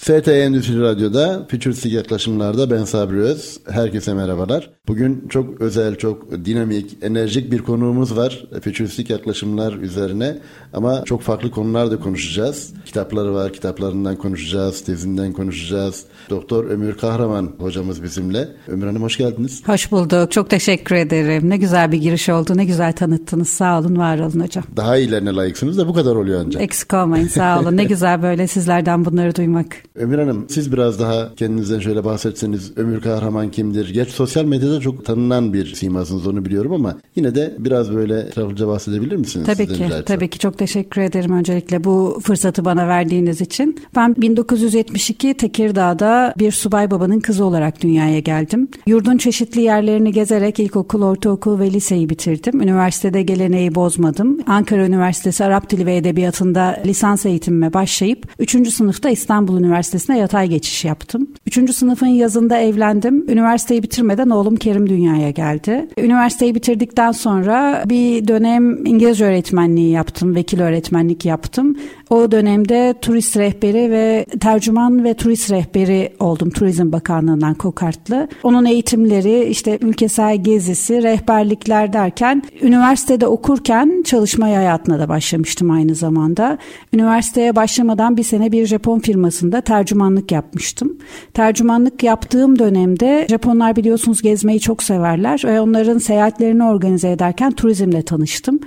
FT Endüstri Radyo'da Fütüristik Yaklaşımlar'da ben Sabri Öz. Herkese merhabalar. Bugün çok özel, çok dinamik, enerjik bir konuğumuz var. Fütüristik yaklaşımlar üzerine ama çok farklı konular da konuşacağız. Kitapları var, kitaplarından konuşacağız, tezinden konuşacağız. Doktor Ömür Kahraman hocamız bizimle. Ömür Hanım hoş geldiniz. Hoş bulduk. Çok teşekkür ederim. Ne güzel bir giriş oldu. Ne güzel tanıttınız. Sağ olun, var olun hocam. Daha iyilerine layıksınız da bu kadar oluyor ancak. Eksik olmayın. Sağ olun. Ne güzel böyle sizlerden bunları duymak. Ömür Hanım siz biraz daha kendinizden şöyle bahsetseniz Ömür Kahraman kimdir? Geç sosyal medyada çok tanınan bir simasınız onu biliyorum ama yine de biraz böyle etraflıca bahsedebilir misiniz? Tabii ki. Tabii ki. Çok teşekkür ederim öncelikle bu fırsatı bana verdiğiniz için. Ben 1972 Tekirdağ'da bir subay babanın kızı olarak dünyaya geldim. Yurdun çeşitli yerlerini gezerek ilkokul, ortaokul ve liseyi bitirdim. Üniversitede geleneği bozmadım. Ankara Üniversitesi Arap Dili ve Edebiyatı'nda lisans eğitimime başlayıp 3. sınıfta İstanbul Üniversitesi'ne yatay geçiş yaptım. 3. sınıfın yazında evlendim. Üniversiteyi bitirmeden oğlum Kerim dünyaya geldi. Üniversiteyi bitirdikten sonra bir dönem İngilizce öğretmenliği yaptım, vekil öğretmenlik yaptım. O dönemde turist rehberi ve tercüman ve turist rehberi oldum Turizm Bakanlığı'ndan kokartlı. Onun eğitimleri işte ülkesel gezisi, rehberlikler derken üniversitede okurken çalışma hayatına da başlamıştım aynı zamanda. Üniversiteye başlamadan bir sene bir Japon firmasında tercümanlık yapmıştım. Tercümanlık yaptığım dönemde Japonlar biliyorsunuz gezmeyi çok severler ve onların seyahatlerini organize ederken turizmle tanıştım.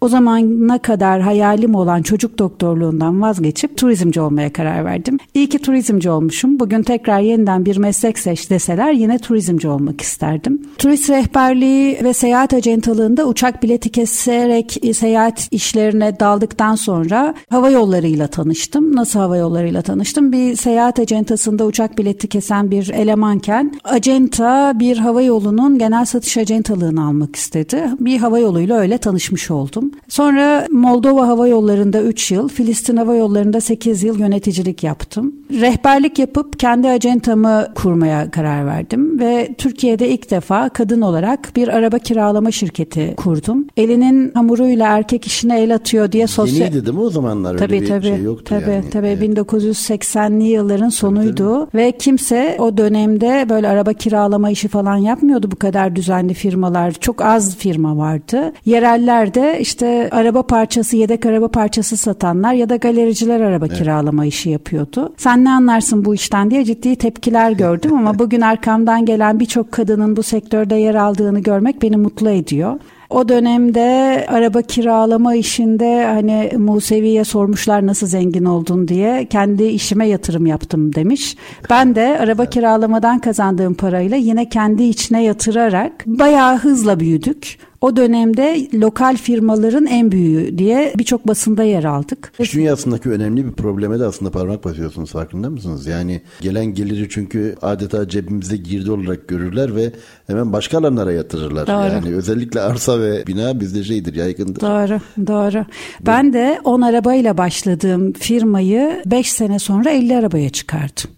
O zamana kadar hayalim olan çocuk doktorluğundan vazgeçip turizmci olmaya karar verdim. İyi ki turizmci olmuşum. Bugün tekrar yeniden bir meslek seç deseler yine turizmci olmak isterdim. Turist rehberliği ve seyahat acentalığında uçak bileti keserek seyahat işlerine daldıktan sonra hava yollarıyla tanıştım. Nasıl hava yollarıyla tanıştım? Bir seyahat acentasında uçak bileti kesen bir elemanken acenta bir hava yolunun genel satış acentalığını almak istedi. Bir hava yoluyla öyle tanışmış oldum. Sonra Moldova Hava Yolları'nda 3 yıl, Filistin Hava Yolları'nda 8 yıl yöneticilik yaptım. Rehberlik yapıp kendi acentamı kurmaya karar verdim ve Türkiye'de ilk defa kadın olarak bir araba kiralama şirketi kurdum. Elinin hamuruyla erkek işine el atıyor diye sosyal... Yeniydi değil mi o zamanlar? Tabii Öyle bir tabii. şey yoktu tabii, yani. Tabii Evet. 1980'li yılların sonuydu ve kimse o dönemde böyle araba kiralama işi falan yapmıyordu bu kadar düzenli firmalar. Çok az firma vardı. Yerellerde işte araba parçası, yedek araba parçası satanlar ya da galericiler araba kiralama işi yapıyordu. Sen ne anlarsın bu işten diye ciddi tepkiler gördüm ama bugün arkamdan gelen birçok kadının bu sektörde yer aldığını görmek beni mutlu ediyor. O dönemde araba kiralama işinde hani Musevi'ye sormuşlar nasıl zengin oldun diye kendi işime yatırım yaptım demiş. Ben de araba kiralamadan kazandığım parayla yine kendi içine yatırarak bayağı hızla büyüdük. O dönemde lokal firmaların en büyüğü diye birçok basında yer aldık. İş dünyasındaki önemli bir probleme de aslında parmak basıyorsunuz farkında mısınız? Yani gelen geliri çünkü adeta cebimize girdi olarak görürler ve hemen başka alanlara yatırırlar. Doğru. Yani özellikle arsa ve bina bizde şeydir yaygındır. Doğru, doğru. Ben de 10 arabayla başladığım firmayı 5 sene sonra 50 arabaya çıkardım.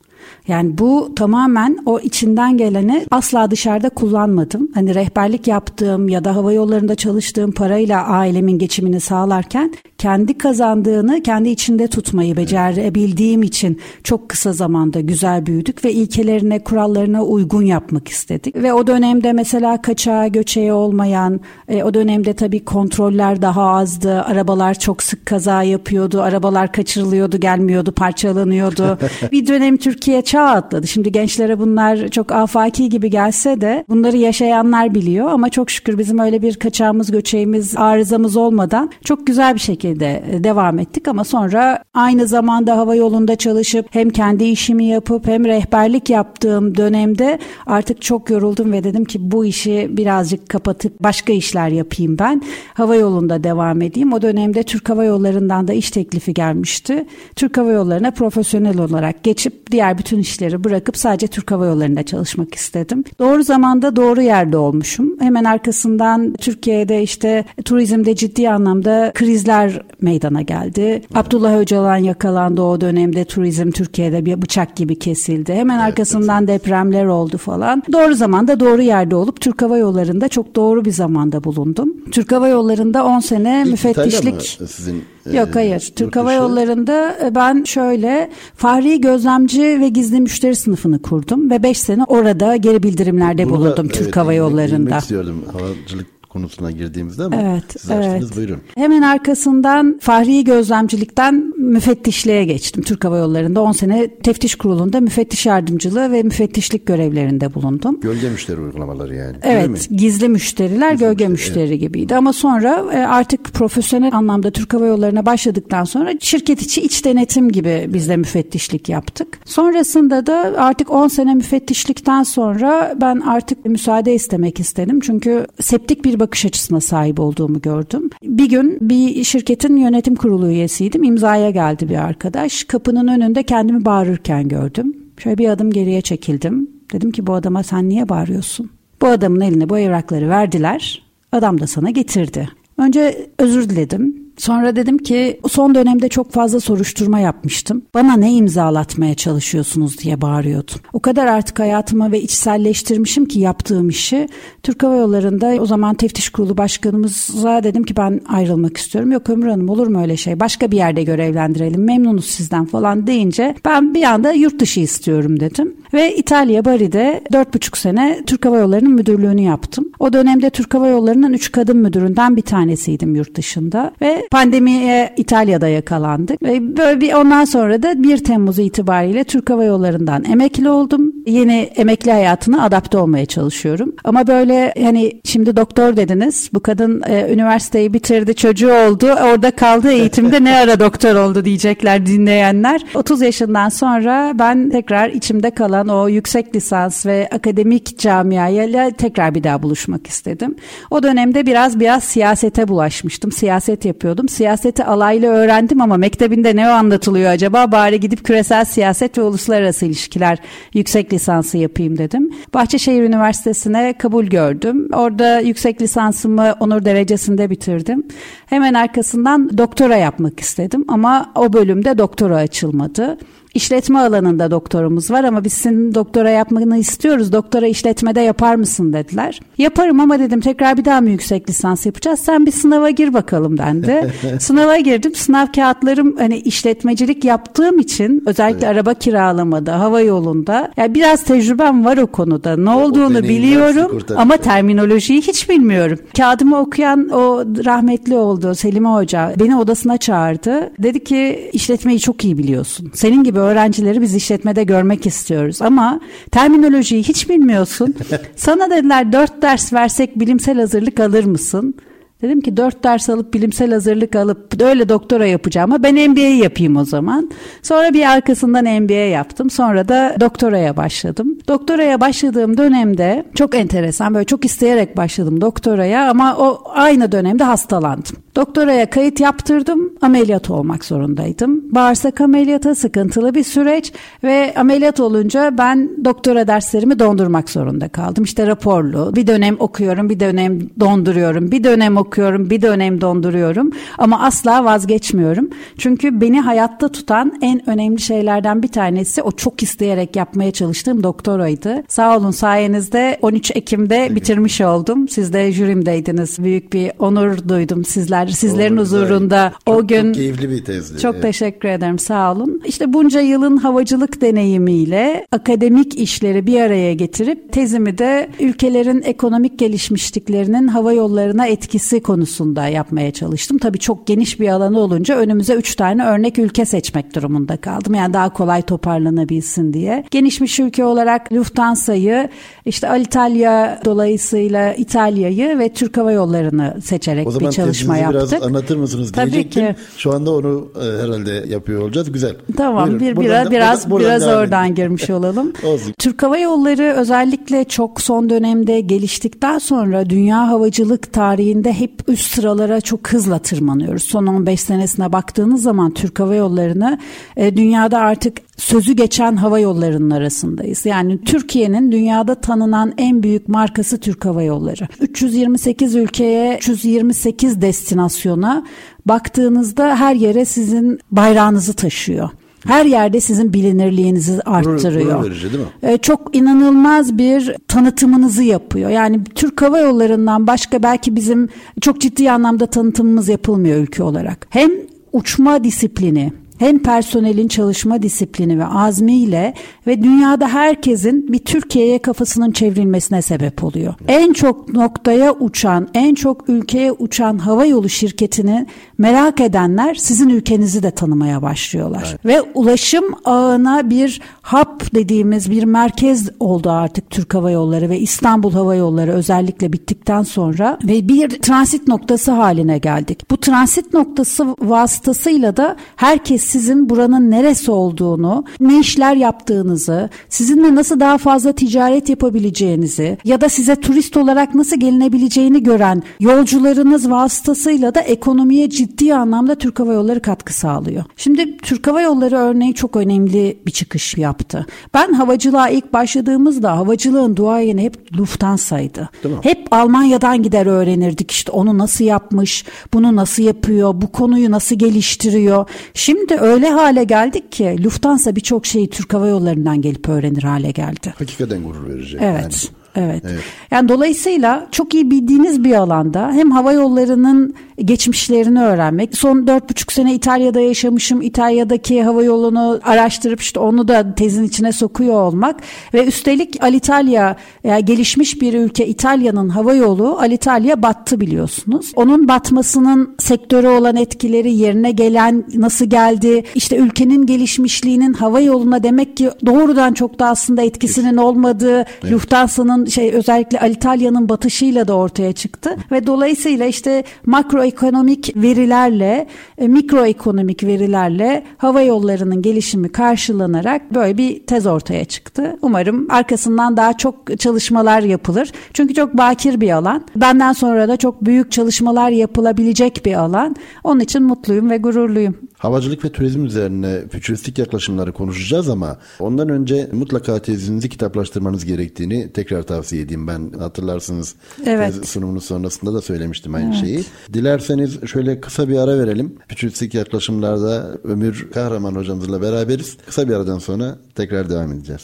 Yani bu tamamen o içinden geleni asla dışarıda kullanmadım. Hani rehberlik yaptığım ya da hava yollarında çalıştığım parayla ailemin geçimini sağlarken kendi kazandığını kendi içinde tutmayı becerebildiğim için çok kısa zamanda güzel büyüdük ve ilkelerine, kurallarına uygun yapmak istedik. Ve o dönemde mesela kaçağı, göçeği olmayan, e, o dönemde tabii kontroller daha azdı. Arabalar çok sık kaza yapıyordu. Arabalar kaçırılıyordu, gelmiyordu, parçalanıyordu. bir dönem Türkiye çağ atladı. Şimdi gençlere bunlar çok afaki gibi gelse de bunları yaşayanlar biliyor ama çok şükür bizim öyle bir kaçağımız, göçeğimiz, arızamız olmadan çok güzel bir şekilde şekilde devam ettik ama sonra aynı zamanda hava yolunda çalışıp hem kendi işimi yapıp hem rehberlik yaptığım dönemde artık çok yoruldum ve dedim ki bu işi birazcık kapatıp başka işler yapayım ben. Hava yolunda devam edeyim. O dönemde Türk Hava Yolları'ndan da iş teklifi gelmişti. Türk Hava Yolları'na profesyonel olarak geçip diğer bütün işleri bırakıp sadece Türk Hava Yolları'nda çalışmak istedim. Doğru zamanda doğru yerde olmuşum. Hemen arkasından Türkiye'de işte turizmde ciddi anlamda krizler meydana geldi. Abdullah Öcalan yakalandı o dönemde turizm Türkiye'de bir bıçak gibi kesildi. Hemen evet, arkasından evet. depremler oldu falan. Doğru zamanda doğru yerde olup Türk Hava Yolları'nda çok doğru bir zamanda bulundum. Türk Hava Yolları'nda 10 sene İlk müfettişlik sizin Yok e, hayır. Türk Hava Yolları'nda e, ben şöyle Fahri Gözlemci ve Gizli Müşteri sınıfını kurdum ve 5 sene orada geri bildirimlerde Burada, bulundum Türk evet, Hava Yolları'nda. istiyordum. Havacılık konusuna girdiğimizde ama evet, siz evet. buyurun. Hemen arkasından Fahri Gözlemcilikten müfettişliğe geçtim. Türk Hava Yolları'nda 10 sene teftiş kurulunda müfettiş yardımcılığı ve müfettişlik görevlerinde bulundum. Gölge müşteri uygulamaları yani. Evet, gizli müşteriler gizli gölge müşteri, müşteri evet. gibiydi. Ama sonra e, artık profesyonel anlamda Türk Hava Yolları'na başladıktan sonra şirket içi iç denetim gibi biz de müfettişlik yaptık. Sonrasında da artık 10 sene müfettişlikten sonra ben artık müsaade istemek istedim. Çünkü septik bir bakış açısına sahip olduğumu gördüm. Bir gün bir şirketin yönetim kurulu üyesiydim. İmzaya geldi bir arkadaş. Kapının önünde kendimi bağırırken gördüm. Şöyle bir adım geriye çekildim. Dedim ki bu adama sen niye bağırıyorsun? Bu adamın eline bu evrakları verdiler. Adam da sana getirdi. Önce özür diledim. Sonra dedim ki son dönemde çok fazla soruşturma yapmıştım. Bana ne imzalatmaya çalışıyorsunuz diye bağırıyordum. O kadar artık hayatıma ve içselleştirmişim ki yaptığım işi. Türk Hava Yolları'nda o zaman teftiş kurulu başkanımıza dedim ki ben ayrılmak istiyorum. Yok Ömür Hanım olur mu öyle şey? Başka bir yerde görevlendirelim. Memnunuz sizden falan deyince ben bir anda yurt dışı istiyorum dedim. Ve İtalya Bari'de 4,5 sene Türk Hava Yolları'nın müdürlüğünü yaptım. O dönemde Türk Hava Yolları'nın 3 kadın müdüründen bir tanesiydim yurt dışında. Ve pandemiye İtalya'da yakalandık. Ve böyle bir ondan sonra da 1 Temmuz itibariyle Türk Hava Yolları'ndan emekli oldum. Yeni emekli hayatına adapte olmaya çalışıyorum. Ama böyle hani şimdi doktor dediniz. Bu kadın e, üniversiteyi bitirdi, çocuğu oldu. Orada kaldı eğitimde ne ara doktor oldu diyecekler dinleyenler. 30 yaşından sonra ben tekrar içimde kalan o yüksek lisans ve akademik camiayla tekrar bir daha buluşmak istedim. O dönemde biraz biraz siyasete bulaşmıştım. Siyaset yapıyordum yapıyordum. Siyaseti alaylı öğrendim ama mektebinde ne anlatılıyor acaba? Bari gidip küresel siyaset ve uluslararası ilişkiler yüksek lisansı yapayım dedim. Bahçeşehir Üniversitesi'ne kabul gördüm. Orada yüksek lisansımı onur derecesinde bitirdim. Hemen arkasından doktora yapmak istedim ama o bölümde doktora açılmadı. İşletme alanında doktorumuz var ama biz senin doktora yapmanı istiyoruz. Doktora işletmede yapar mısın dediler. Yaparım ama dedim tekrar bir daha mı yüksek lisans yapacağız? Sen bir sınava gir bakalım dendi. Sınava girdim. Sınav kağıtlarım hani işletmecilik yaptığım için özellikle evet. araba kiralamada, hava yolunda yani biraz tecrübem var o konuda. Ne olduğunu biliyorum ama terminolojiyi hiç bilmiyorum. Kağıdımı okuyan o rahmetli oldu Selime Hoca beni odasına çağırdı. Dedi ki işletmeyi çok iyi biliyorsun. Senin gibi öğrencileri biz işletmede görmek istiyoruz ama terminolojiyi hiç bilmiyorsun. Sana dediler dört ders versek bilimsel hazırlık alır mısın? Dedim ki dört ders alıp bilimsel hazırlık alıp öyle doktora yapacağım ama ben MBA yapayım o zaman. Sonra bir arkasından MBA yaptım. Sonra da doktoraya başladım. Doktoraya başladığım dönemde çok enteresan böyle çok isteyerek başladım doktoraya ama o aynı dönemde hastalandım. Doktoraya kayıt yaptırdım, ameliyat olmak zorundaydım. Bağırsak ameliyatı sıkıntılı bir süreç ve ameliyat olunca ben doktora derslerimi dondurmak zorunda kaldım. İşte raporlu, bir dönem okuyorum, bir dönem donduruyorum, bir dönem okuyorum, bir dönem donduruyorum ama asla vazgeçmiyorum. Çünkü beni hayatta tutan en önemli şeylerden bir tanesi o çok isteyerek yapmaya çalıştığım doktoraydı. Sağ olun sayenizde 13 Ekim'de bitirmiş oldum. Siz de jürimdeydiniz. Büyük bir onur duydum sizler sizler, sizlerin Doğru, huzurunda çok, o gün. Çok keyifli bir tezdi. Çok evet. teşekkür ederim sağ olun. İşte bunca yılın havacılık deneyimiyle akademik işleri bir araya getirip tezimi de ülkelerin ekonomik gelişmişliklerinin hava yollarına etkisi konusunda yapmaya çalıştım. Tabii çok geniş bir alanı olunca önümüze üç tane örnek ülke seçmek durumunda kaldım. Yani daha kolay toparlanabilsin diye. Genişmiş ülke olarak Lufthansa'yı, işte Alitalia dolayısıyla İtalya'yı ve Türk Hava Yolları'nı seçerek bir çalışma yaptık. biraz anlatır mısınız Tabii diyecektim. ki. Şu anda onu e, herhalde yapıyor olacağız. Güzel. Tamam Buyurun. bir Buradan biraz biraz buradan biraz oradan edin. girmiş olalım. Türk Hava Yolları özellikle çok son dönemde geliştikten sonra dünya havacılık tarihinde hep üst sıralara çok hızla tırmanıyoruz. Son 15 senesine baktığınız zaman Türk Hava Yolları'nı e, dünyada artık sözü geçen hava yollarının arasındayız. Yani Türkiye'nin dünyada tanınan en büyük markası Türk Hava Yolları. 328 ülkeye, 328 destinasyona baktığınızda her yere sizin bayrağınızı taşıyor. Her yerde sizin bilinirliğinizi arttırıyor. gurur verici değil mi? Ee, çok inanılmaz bir tanıtımınızı yapıyor. Yani Türk Hava Yolları'ndan başka belki bizim çok ciddi anlamda tanıtımımız yapılmıyor ülke olarak. Hem uçma disiplini hem personelin çalışma disiplini ve azmiyle ve dünyada herkesin bir Türkiye'ye kafasının çevrilmesine sebep oluyor. En çok noktaya uçan, en çok ülkeye uçan hava yolu şirketini merak edenler sizin ülkenizi de tanımaya başlıyorlar. Ve ulaşım ağına bir hap dediğimiz bir merkez oldu artık Türk Hava Yolları ve İstanbul Hava Yolları özellikle bittikten sonra ve bir transit noktası haline geldik. Bu transit noktası vasıtasıyla da herkes sizin buranın neresi olduğunu, ne işler yaptığınızı, sizinle nasıl daha fazla ticaret yapabileceğinizi ya da size turist olarak nasıl gelinebileceğini gören yolcularınız vasıtasıyla da ekonomiye ciddi anlamda Türk Hava Yolları katkı sağlıyor. Şimdi Türk Hava Yolları örneği çok önemli bir çıkış yaptı. Ben havacılığa ilk başladığımızda havacılığın duayeni hep Lufthansa'ydı. Hep Almanya'dan gider öğrenirdik işte onu nasıl yapmış, bunu nasıl yapıyor, bu konuyu nasıl geliştiriyor. Şimdi öyle hale geldik ki Lufthansa birçok şeyi Türk Hava Yolları'ndan gelip öğrenir hale geldi. Hakikaten gurur verici. Evet. Yani. Evet. Evet. Yani dolayısıyla çok iyi bildiğiniz bir alanda hem hava yollarının geçmişlerini öğrenmek. Son dört buçuk sene İtalya'da yaşamışım. İtalya'daki hava yolunu araştırıp işte onu da tezin içine sokuyor olmak ve üstelik Alitalia yani gelişmiş bir ülke İtalya'nın hava yolu Alitalia battı biliyorsunuz. Onun batmasının sektöre olan etkileri yerine gelen nasıl geldi? İşte ülkenin gelişmişliğinin hava yoluna demek ki doğrudan çok da aslında etkisinin olmadığı Lufthansa'nın şey özellikle Alitalia'nın batışıyla da ortaya çıktı ve dolayısıyla işte makroekonomik verilerle e, mikroekonomik verilerle hava yollarının gelişimi karşılanarak böyle bir tez ortaya çıktı. Umarım arkasından daha çok çalışmalar yapılır. Çünkü çok bakir bir alan. Benden sonra da çok büyük çalışmalar yapılabilecek bir alan. Onun için mutluyum ve gururluyum. Havacılık ve turizm üzerine fütüristik yaklaşımları konuşacağız ama ondan önce mutlaka tezinizi kitaplaştırmanız gerektiğini tekrar tavsiye edeyim ben. Hatırlarsınız Evet. tez sunumunun sonrasında da söylemiştim aynı şeyi. Dilerseniz şöyle kısa bir ara verelim. Fütüristik yaklaşımlarda Ömür Kahraman hocamızla beraberiz. Kısa bir aradan sonra tekrar devam edeceğiz.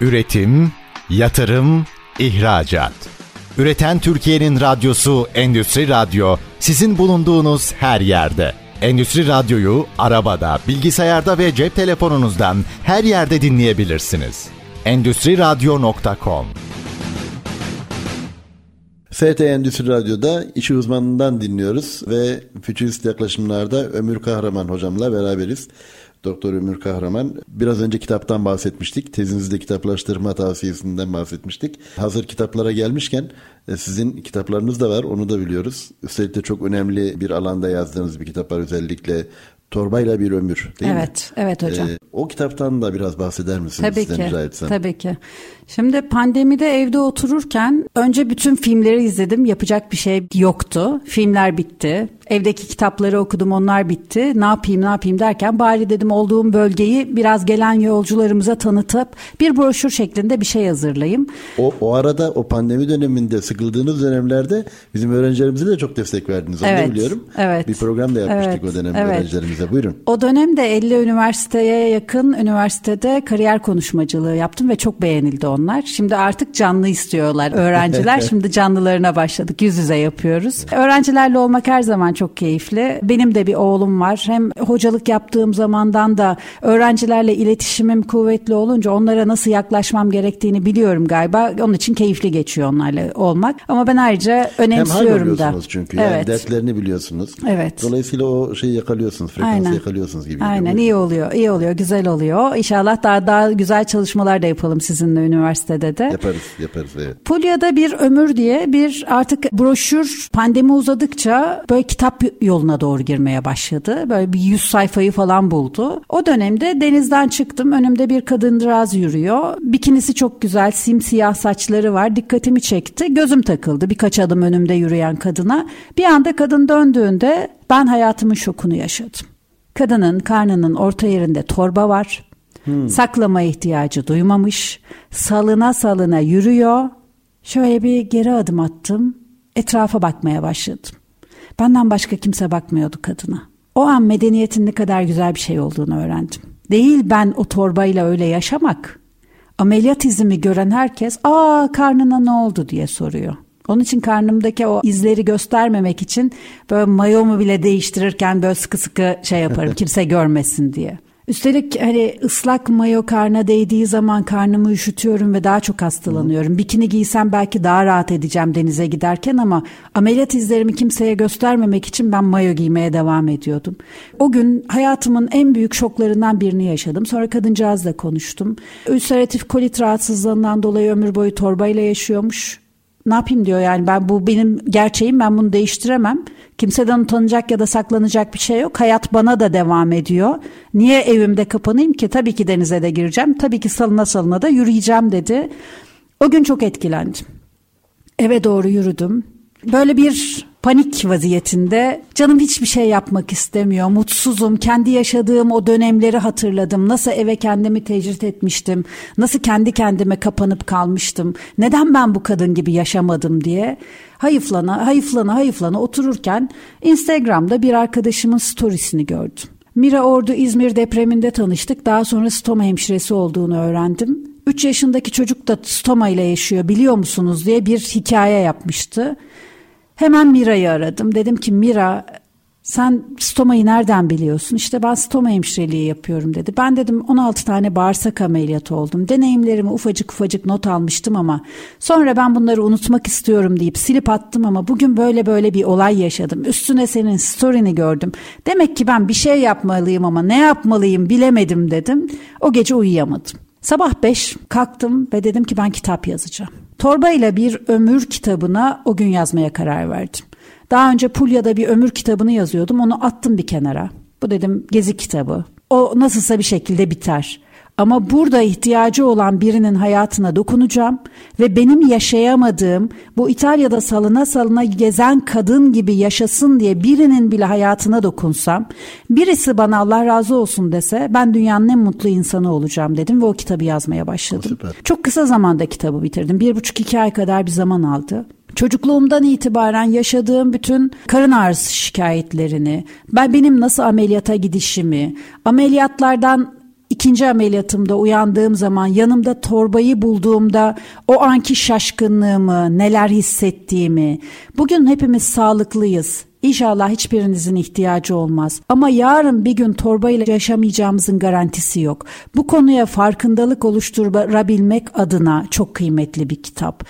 Üretim, yatırım, ihracat. Üreten Türkiye'nin radyosu Endüstri Radyo sizin bulunduğunuz her yerde. Endüstri Radyo'yu arabada, bilgisayarda ve cep telefonunuzdan her yerde dinleyebilirsiniz. Endüstri Radyo.com FT Endüstri Radyo'da işi uzmanından dinliyoruz ve fütürist yaklaşımlarda Ömür Kahraman hocamla beraberiz. Doktor Ömür Kahraman. Biraz önce kitaptan bahsetmiştik. Tezinizde kitaplaştırma tavsiyesinden bahsetmiştik. Hazır kitaplara gelmişken sizin kitaplarınız da var onu da biliyoruz. Üstelik de çok önemli bir alanda yazdığınız bir kitap var özellikle Torbayla Bir Ömür değil mi? Evet, evet hocam. E, o kitaptan da biraz bahseder misiniz? Tabii ki. rica etsem? Tabii ki. Şimdi pandemide evde otururken önce bütün filmleri izledim. Yapacak bir şey yoktu. Filmler bitti. Evdeki kitapları okudum onlar bitti. Ne yapayım ne yapayım derken bari dedim olduğum bölgeyi biraz gelen yolcularımıza tanıtıp bir broşür şeklinde bir şey hazırlayayım. O, o arada o pandemi döneminde sıkıldığınız dönemlerde bizim öğrencilerimize de çok destek verdiniz. Onu Evet, biliyorum. evet. Bir program da yapmıştık Evet, o dönem evet. öğrencilerimize. Buyurun. O dönemde 50 üniversiteye yakın üniversitede kariyer konuşmacılığı yaptım ve çok beğenildi onlar. Şimdi artık canlı istiyorlar öğrenciler. Şimdi canlılarına başladık. Yüz yüze yapıyoruz. Öğrencilerle olmak her zaman çok keyifli. Benim de bir oğlum var. Hem hocalık yaptığım zamandan da öğrencilerle iletişimim kuvvetli olunca onlara nasıl yaklaşmam gerektiğini biliyorum galiba. Onun için keyifli geçiyor onlarla olmak. Ama ben ayrıca önemsiyorum Hem da. çünkü. Yani evet. dertlerini biliyorsunuz. Evet. Dolayısıyla o şeyi yakalıyorsunuz. Frekansı Aynen. yakalıyorsunuz gibi. Aynen iyi oluyor. iyi oluyor. Güzel oluyor. İnşallah daha daha güzel çalışmalar da yapalım sizinle üniversitede de. Yaparız. Yaparız evet. Pulya'da bir ömür diye bir artık broşür pandemi uzadıkça böyle kitap yoluna doğru girmeye başladı. Böyle bir yüz sayfayı falan buldu. O dönemde denizden çıktım. Önümde bir kadıncağız yürüyor. Bikinisi çok güzel. Simsiyah saçları var. Dikkatimi çekti. Gözüm takıldı birkaç adım önümde yürüyen kadına. Bir anda kadın döndüğünde ben hayatımın şokunu yaşadım. Kadının karnının orta yerinde torba var. Hmm. Saklama ihtiyacı duymamış. Salına salına yürüyor. Şöyle bir geri adım attım. Etrafa bakmaya başladım. Benden başka kimse bakmıyordu kadına. O an medeniyetin ne kadar güzel bir şey olduğunu öğrendim. Değil ben o torbayla öyle yaşamak. Ameliyat izimi gören herkes ''Aa karnına ne oldu?'' diye soruyor. Onun için karnımdaki o izleri göstermemek için böyle mayomu bile değiştirirken böyle sıkı sıkı şey yaparım kimse görmesin diye. Üstelik hani ıslak mayo karna değdiği zaman karnımı üşütüyorum ve daha çok hastalanıyorum. Bikini giysem belki daha rahat edeceğim denize giderken ama ameliyat izlerimi kimseye göstermemek için ben mayo giymeye devam ediyordum. O gün hayatımın en büyük şoklarından birini yaşadım. Sonra kadıncağızla konuştum. Ülseratif kolit rahatsızlığından dolayı ömür boyu torbayla yaşıyormuş ne yapayım diyor yani ben bu benim gerçeğim ben bunu değiştiremem. Kimseden utanacak ya da saklanacak bir şey yok. Hayat bana da devam ediyor. Niye evimde kapanayım ki? Tabii ki denize de gireceğim. Tabii ki salına salına da yürüyeceğim dedi. O gün çok etkilendim. Eve doğru yürüdüm. Böyle bir panik vaziyetinde canım hiçbir şey yapmak istemiyor. Mutsuzum. Kendi yaşadığım o dönemleri hatırladım. Nasıl eve kendimi tecrit etmiştim. Nasıl kendi kendime kapanıp kalmıştım. Neden ben bu kadın gibi yaşamadım diye hayıflana hayıflana hayıflana otururken Instagram'da bir arkadaşımın storiesini gördüm. Mira Ordu İzmir depreminde tanıştık. Daha sonra stoma hemşiresi olduğunu öğrendim. 3 yaşındaki çocuk da stoma ile yaşıyor biliyor musunuz diye bir hikaye yapmıştı. Hemen Mira'yı aradım. Dedim ki Mira sen stomayı nereden biliyorsun? İşte ben stoma hemşireliği yapıyorum dedi. Ben dedim 16 tane bağırsak ameliyatı oldum. Deneyimlerimi ufacık ufacık not almıştım ama sonra ben bunları unutmak istiyorum deyip silip attım ama bugün böyle böyle bir olay yaşadım. Üstüne senin story'ni gördüm. Demek ki ben bir şey yapmalıyım ama ne yapmalıyım bilemedim dedim. O gece uyuyamadım. Sabah 5 kalktım ve dedim ki ben kitap yazacağım. Torba ile bir ömür kitabına o gün yazmaya karar verdim. Daha önce Pulya'da bir ömür kitabını yazıyordum. Onu attım bir kenara. Bu dedim gezi kitabı. O nasılsa bir şekilde biter. Ama burada ihtiyacı olan birinin hayatına dokunacağım ve benim yaşayamadığım bu İtalya'da salına salına gezen kadın gibi yaşasın diye birinin bile hayatına dokunsam, birisi bana Allah razı olsun dese ben dünyanın en mutlu insanı olacağım dedim ve o kitabı yazmaya başladım. Süper. Çok kısa zamanda kitabı bitirdim. Bir buçuk iki ay kadar bir zaman aldı. Çocukluğumdan itibaren yaşadığım bütün karın ağrısı şikayetlerini, ben benim nasıl ameliyata gidişimi, ameliyatlardan İkinci ameliyatımda uyandığım zaman yanımda torbayı bulduğumda o anki şaşkınlığımı, neler hissettiğimi, bugün hepimiz sağlıklıyız. İnşallah hiçbirinizin ihtiyacı olmaz. Ama yarın bir gün torbayla yaşamayacağımızın garantisi yok. Bu konuya farkındalık oluşturabilmek adına çok kıymetli bir kitap.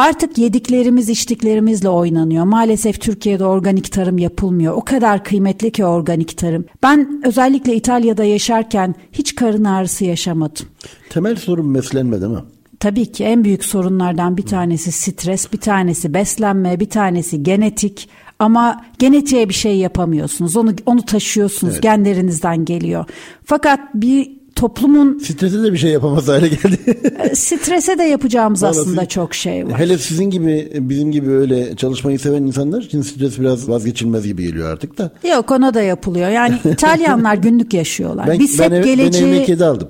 Artık yediklerimiz içtiklerimizle oynanıyor. Maalesef Türkiye'de organik tarım yapılmıyor. O kadar kıymetli ki organik tarım. Ben özellikle İtalya'da yaşarken hiç karın ağrısı yaşamadım. Temel sorun beslenme değil mi? Tabii ki en büyük sorunlardan bir tanesi stres, bir tanesi beslenme, bir tanesi genetik. Ama genetiğe bir şey yapamıyorsunuz. Onu onu taşıyorsunuz. Evet. Genlerinizden geliyor. Fakat bir toplumun... Strese de bir şey yapamaz hale geldi. E, strese de yapacağımız Vallahi aslında çok şey var. Hele sizin gibi bizim gibi öyle çalışmayı seven insanlar için stres biraz vazgeçilmez gibi geliyor artık da. Yok ona da yapılıyor. Yani İtalyanlar günlük yaşıyorlar. Ben, Biz ben hep ev, geleceği... Ben evime kedi aldım.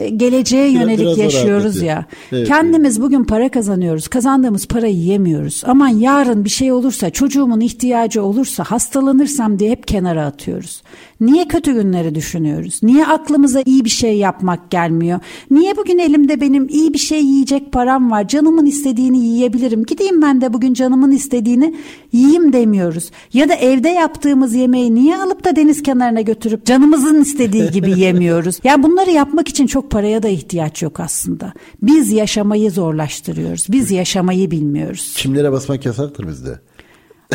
E, geleceğe yönelik biraz yaşıyoruz ya. Evet, Kendimiz evet. bugün para kazanıyoruz. Kazandığımız parayı yemiyoruz. Aman yarın bir şey olursa, çocuğumun ihtiyacı olursa, hastalanırsam diye hep kenara atıyoruz. Niye kötü günleri düşünüyoruz? Niye aklımıza iyi bir şey yapmak gelmiyor? Niye bugün elimde benim iyi bir şey yiyecek param var? Canımın istediğini yiyebilirim. Gideyim ben de bugün canımın istediğini yiyeyim demiyoruz. Ya da evde yaptığımız yemeği niye alıp da deniz kenarına götürüp canımızın istediği gibi yemiyoruz? Ya yani bunları yapmak için çok paraya da ihtiyaç yok aslında. Biz yaşamayı zorlaştırıyoruz. Biz yaşamayı bilmiyoruz. Çimlere basmak yasaktır bizde.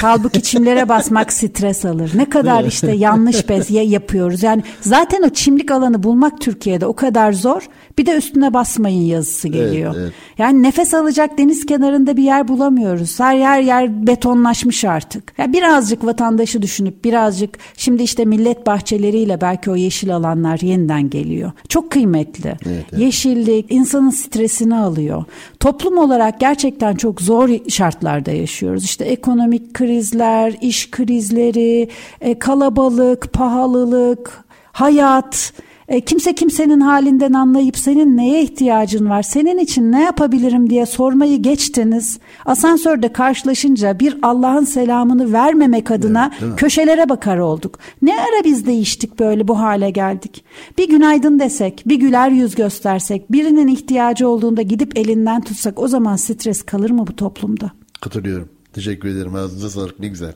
Halbuki çimlere basmak stres alır. Ne kadar işte yanlış bez yapıyoruz. Yani zaten o çimlik alanı bulmak Türkiye'de o kadar zor. Bir de üstüne basmayın yazısı geliyor. Evet, evet. Yani nefes alacak deniz kenarında bir yer bulamıyoruz. Her yer yer betonlaşmış artık. Ya birazcık vatandaşı düşünüp birazcık şimdi işte millet bahçeleriyle belki o yeşil alanlar yeniden geliyor. Çok kıymetli. Evet, evet. Yeşillik insanın stresini alıyor. Toplum olarak gerçekten çok zor şartlarda yaşıyoruz. İşte ekonomik krizler, iş krizleri, e, kalabalık, pahalılık, hayat, e, kimse kimsenin halinden anlayıp senin neye ihtiyacın var, senin için ne yapabilirim diye sormayı geçtiniz. Asansörde karşılaşınca bir Allah'ın selamını vermemek adına evet, köşelere bakar olduk. Ne ara biz değiştik böyle bu hale geldik. Bir günaydın desek, bir güler yüz göstersek, birinin ihtiyacı olduğunda gidip elinden tutsak o zaman stres kalır mı bu toplumda? Katılıyorum. Teşekkür ederim. Ağzınıza sağlık. Ne güzel.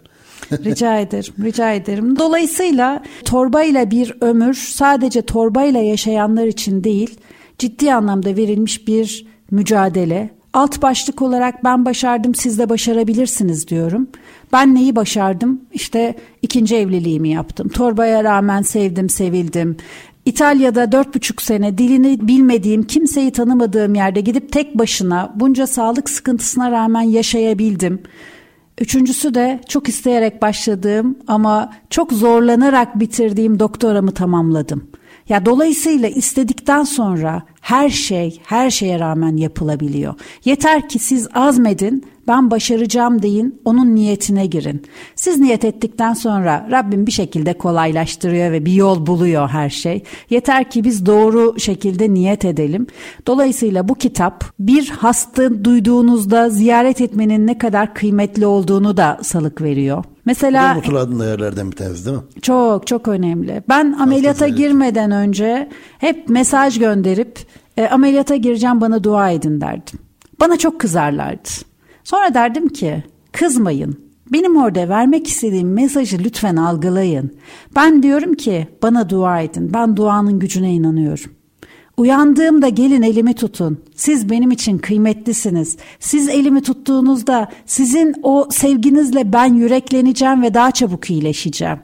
Rica ederim, rica ederim. Dolayısıyla torbayla bir ömür sadece torbayla yaşayanlar için değil, ciddi anlamda verilmiş bir mücadele. Alt başlık olarak ben başardım siz de başarabilirsiniz diyorum. Ben neyi başardım? İşte ikinci evliliğimi yaptım. Torbaya rağmen sevdim, sevildim. İtalya'da dört buçuk sene dilini bilmediğim, kimseyi tanımadığım yerde gidip tek başına bunca sağlık sıkıntısına rağmen yaşayabildim. Üçüncüsü de çok isteyerek başladığım ama çok zorlanarak bitirdiğim doktoramı tamamladım. Ya dolayısıyla istedikten sonra her şey her şeye rağmen yapılabiliyor. Yeter ki siz azmedin, ben başaracağım deyin, onun niyetine girin. Siz niyet ettikten sonra Rabbim bir şekilde kolaylaştırıyor ve bir yol buluyor her şey. Yeter ki biz doğru şekilde niyet edelim. Dolayısıyla bu kitap bir hasta duyduğunuzda ziyaret etmenin ne kadar kıymetli olduğunu da salık veriyor. Mesela Bu da değerlerden bir tanesi değil mi? Çok çok önemli. Ben ameliyata girmeden önce hep mesaj gönderip e, ameliyata gireceğim bana dua edin derdim. Bana çok kızarlardı. Sonra derdim ki kızmayın. Benim orada vermek istediğim mesajı lütfen algılayın. Ben diyorum ki bana dua edin. Ben duanın gücüne inanıyorum. Uyandığımda gelin elimi tutun. Siz benim için kıymetlisiniz. Siz elimi tuttuğunuzda sizin o sevginizle ben yürekleneceğim ve daha çabuk iyileşeceğim.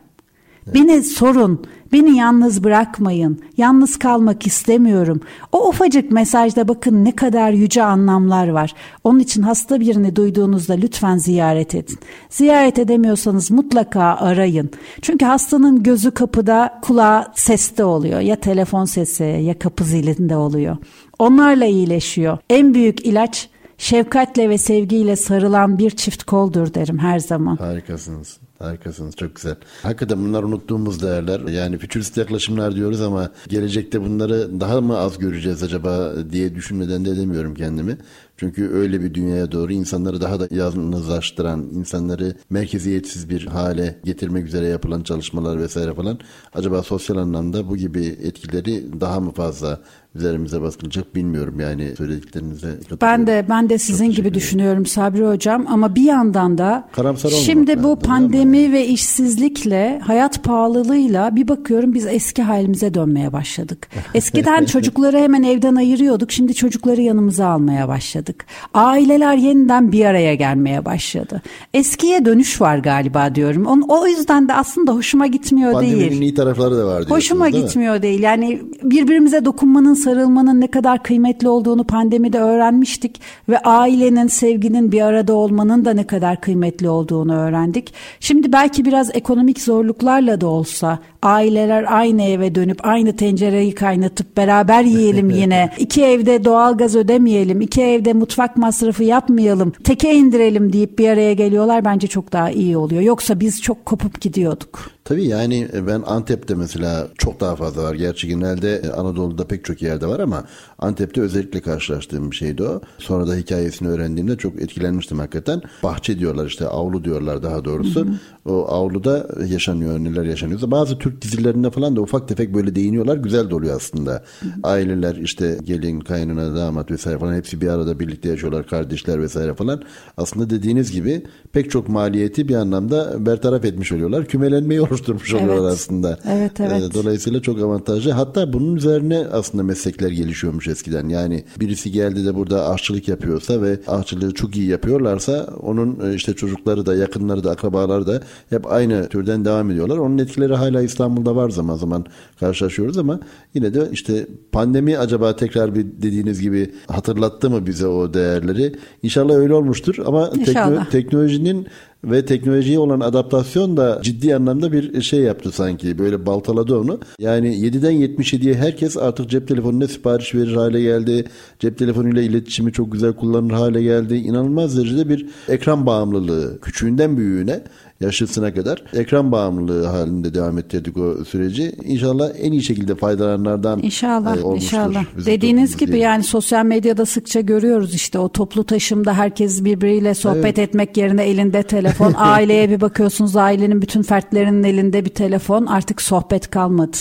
Beni sorun, beni yalnız bırakmayın, yalnız kalmak istemiyorum. O ufacık mesajda bakın ne kadar yüce anlamlar var. Onun için hasta birini duyduğunuzda lütfen ziyaret edin. Ziyaret edemiyorsanız mutlaka arayın. Çünkü hastanın gözü kapıda, kulağı seste oluyor. Ya telefon sesi ya kapı zilinde oluyor. Onlarla iyileşiyor. En büyük ilaç şefkatle ve sevgiyle sarılan bir çift koldur derim her zaman. Harikasınız. Harikasınız çok güzel. Hakikaten bunlar unuttuğumuz değerler. Yani fütürist yaklaşımlar diyoruz ama gelecekte bunları daha mı az göreceğiz acaba diye düşünmeden de edemiyorum kendimi. Çünkü öyle bir dünyaya doğru insanları daha da yalnızlaştıran, insanları merkeziyetsiz bir hale getirmek üzere yapılan çalışmalar vesaire falan acaba sosyal anlamda bu gibi etkileri daha mı fazla üzerimize baskılacak bilmiyorum yani söylediklerinize. Ben de ben de sizin gibi düşünüyorum Sabri hocam ama bir yandan da Karamsar şimdi bu pandemi yani. ve işsizlikle hayat pahalılığıyla bir bakıyorum biz eski halimize dönmeye başladık. Eskiden çocukları hemen evden ayırıyorduk. Şimdi çocukları yanımıza almaya başladık. Aileler yeniden bir araya gelmeye başladı. Eskiye dönüş var galiba diyorum. On, o yüzden de aslında hoşuma gitmiyor Pandeminin değil. Pandeminin iyi tarafları da var Hoşuma gitmiyor değil, değil. Yani birbirimize dokunmanın sarılmanın ne kadar kıymetli olduğunu pandemide öğrenmiştik ve ailenin, sevginin bir arada olmanın da ne kadar kıymetli olduğunu öğrendik. Şimdi belki biraz ekonomik zorluklarla da olsa aileler aynı eve dönüp aynı tencereyi kaynatıp beraber yiyelim yine. iki evde doğalgaz ödemeyelim, iki evde mutfak masrafı yapmayalım, teke indirelim deyip bir araya geliyorlar bence çok daha iyi oluyor. Yoksa biz çok kopup gidiyorduk. Tabii yani e, ben Antep'te mesela çok daha fazla var. Gerçi genelde e, Anadolu'da pek çok yerde var ama Antep'te özellikle karşılaştığım bir şeydi o. Sonra da hikayesini öğrendiğimde çok etkilenmiştim hakikaten. Bahçe diyorlar işte avlu diyorlar daha doğrusu. Hı hı. O avluda yaşanıyor neler yaşanıyorsa. Bazı Türk dizilerinde falan da ufak tefek böyle değiniyorlar. Güzel de oluyor aslında. Aileler işte gelin, kaynına, damat vesaire falan hepsi bir arada birlikte yaşıyorlar. Kardeşler vesaire falan. Aslında dediğiniz gibi pek çok maliyeti bir anlamda bertaraf etmiş oluyorlar. Kümelenmeyi oluşturmuş evet. oluyorlar aslında. Evet evet. Ee, dolayısıyla çok avantajlı. Hatta bunun üzerine aslında meslekler gelişiyormuş eskiden. Yani birisi geldi de burada aşçılık yapıyorsa ve aşçılığı çok iyi yapıyorlarsa onun e, işte çocukları da yakınları da akrabaları da hep aynı türden devam ediyorlar. Onun etkileri hala İstanbul'da var zaman zaman karşılaşıyoruz ama yine de işte pandemi acaba tekrar bir dediğiniz gibi hatırlattı mı bize o değerleri? İnşallah öyle olmuştur ama İnşallah. teknolojinin ve teknolojiye olan adaptasyon da ciddi anlamda bir şey yaptı sanki. Böyle baltaladı onu. Yani 7'den 77'ye herkes artık cep telefonuna sipariş verir hale geldi. Cep telefonuyla iletişimi çok güzel kullanır hale geldi. İnanılmaz derecede bir ekran bağımlılığı küçüğünden büyüğüne yaşlısına kadar ekran bağımlılığı halinde devam ettirdik o süreci. İnşallah en iyi şekilde faydalananlardan İnşallah, e, olmuştur. İnşallah. Dediğiniz gibi diye. yani sosyal medyada sıkça görüyoruz işte o toplu taşımda herkes birbiriyle sohbet evet. etmek yerine elinde telefon. Aileye bir bakıyorsunuz ailenin bütün fertlerinin elinde bir telefon. Artık sohbet kalmadı.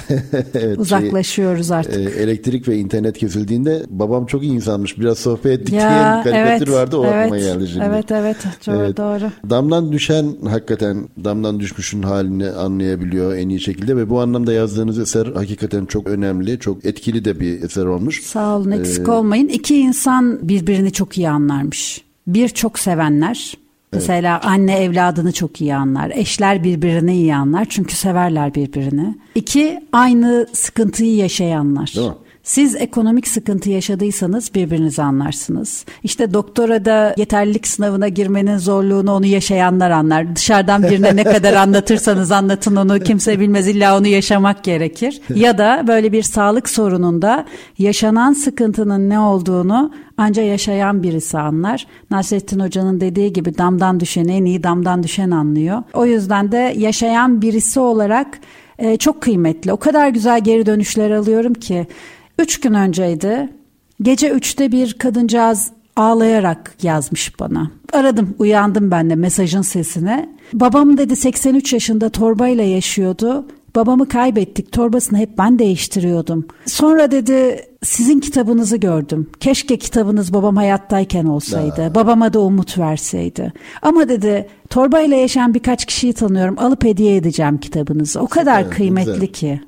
evet, Uzaklaşıyoruz şey, artık. E, elektrik ve internet kesildiğinde babam çok iyi insanmış. Biraz sohbet ettik ya, diye karikatür evet, vardı o evet, aklıma geldi şimdi. Evet evet çok evet. doğru. Damdan düşen hakikaten damdan düşmüşün halini anlayabiliyor en iyi şekilde ve bu anlamda yazdığınız eser hakikaten çok önemli, çok etkili de bir eser olmuş. Sağ olun eksik ee, olmayın. İki insan birbirini çok iyi anlarmış. Bir çok sevenler Mesela evet. anne evladını çok iyi anlar. Eşler birbirini iyi anlar çünkü severler birbirini. İki, aynı sıkıntıyı yaşayanlar. Değil mi? Siz ekonomik sıkıntı yaşadıysanız birbirinizi anlarsınız. İşte doktora da yeterlilik sınavına girmenin zorluğunu onu yaşayanlar anlar. Dışarıdan birine ne kadar anlatırsanız anlatın onu kimse bilmez illa onu yaşamak gerekir. Ya da böyle bir sağlık sorununda yaşanan sıkıntının ne olduğunu ancak yaşayan birisi anlar. Nasrettin Hoca'nın dediği gibi damdan düşeni en iyi damdan düşen anlıyor. O yüzden de yaşayan birisi olarak e, çok kıymetli. O kadar güzel geri dönüşler alıyorum ki. Üç gün önceydi. Gece üçte bir kadıncağız ağlayarak yazmış bana. Aradım uyandım ben de mesajın sesine. Babam dedi 83 yaşında torbayla yaşıyordu. Babamı kaybettik torbasını hep ben değiştiriyordum. Sonra dedi sizin kitabınızı gördüm. Keşke kitabınız babam hayattayken olsaydı. Aa. Babama da umut verseydi. Ama dedi torbayla yaşayan birkaç kişiyi tanıyorum. Alıp hediye edeceğim kitabınızı. O kadar evet, kıymetli güzel. ki.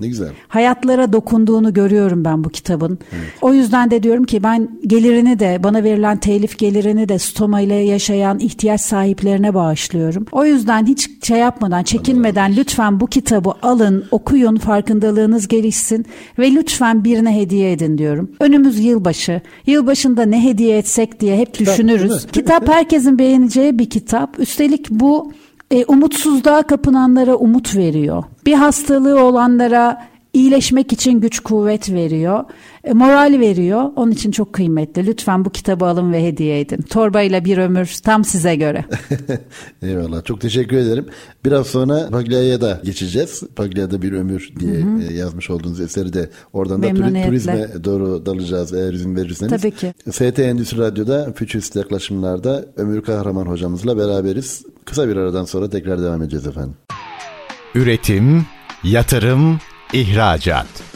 Ne güzel. Hayatlara dokunduğunu görüyorum ben bu kitabın. Evet. O yüzden de diyorum ki ben gelirini de bana verilen telif gelirini de stoma ile yaşayan ihtiyaç sahiplerine bağışlıyorum. O yüzden hiç şey yapmadan, çekinmeden lütfen bu kitabı alın, okuyun, farkındalığınız gelişsin ve lütfen birine hediye edin diyorum. Önümüz yılbaşı. Yılbaşında ne hediye etsek diye hep kitap, düşünürüz. Kitap herkesin beğeneceği bir kitap. Üstelik bu e, umutsuzluğa kapınanlara umut veriyor. Bir hastalığı olanlara iyileşmek için güç kuvvet veriyor. E, moral veriyor. Onun için çok kıymetli. Lütfen bu kitabı alın ve hediye edin. Torbayla bir ömür tam size göre. Eyvallah. Çok teşekkür ederim. Biraz sonra Paglia'ya da geçeceğiz. Paglia'da bir ömür diye hı hı. E, yazmış olduğunuz eseri de oradan da turizme doğru dalacağız eğer izin verirseniz. Tabii ki. FT Endüstri Radyo'da Fütürist yaklaşımlarda Ömür Kahraman hocamızla beraberiz. Kısa bir aradan sonra tekrar devam edeceğiz efendim. Üretim, yatırım, ihracat.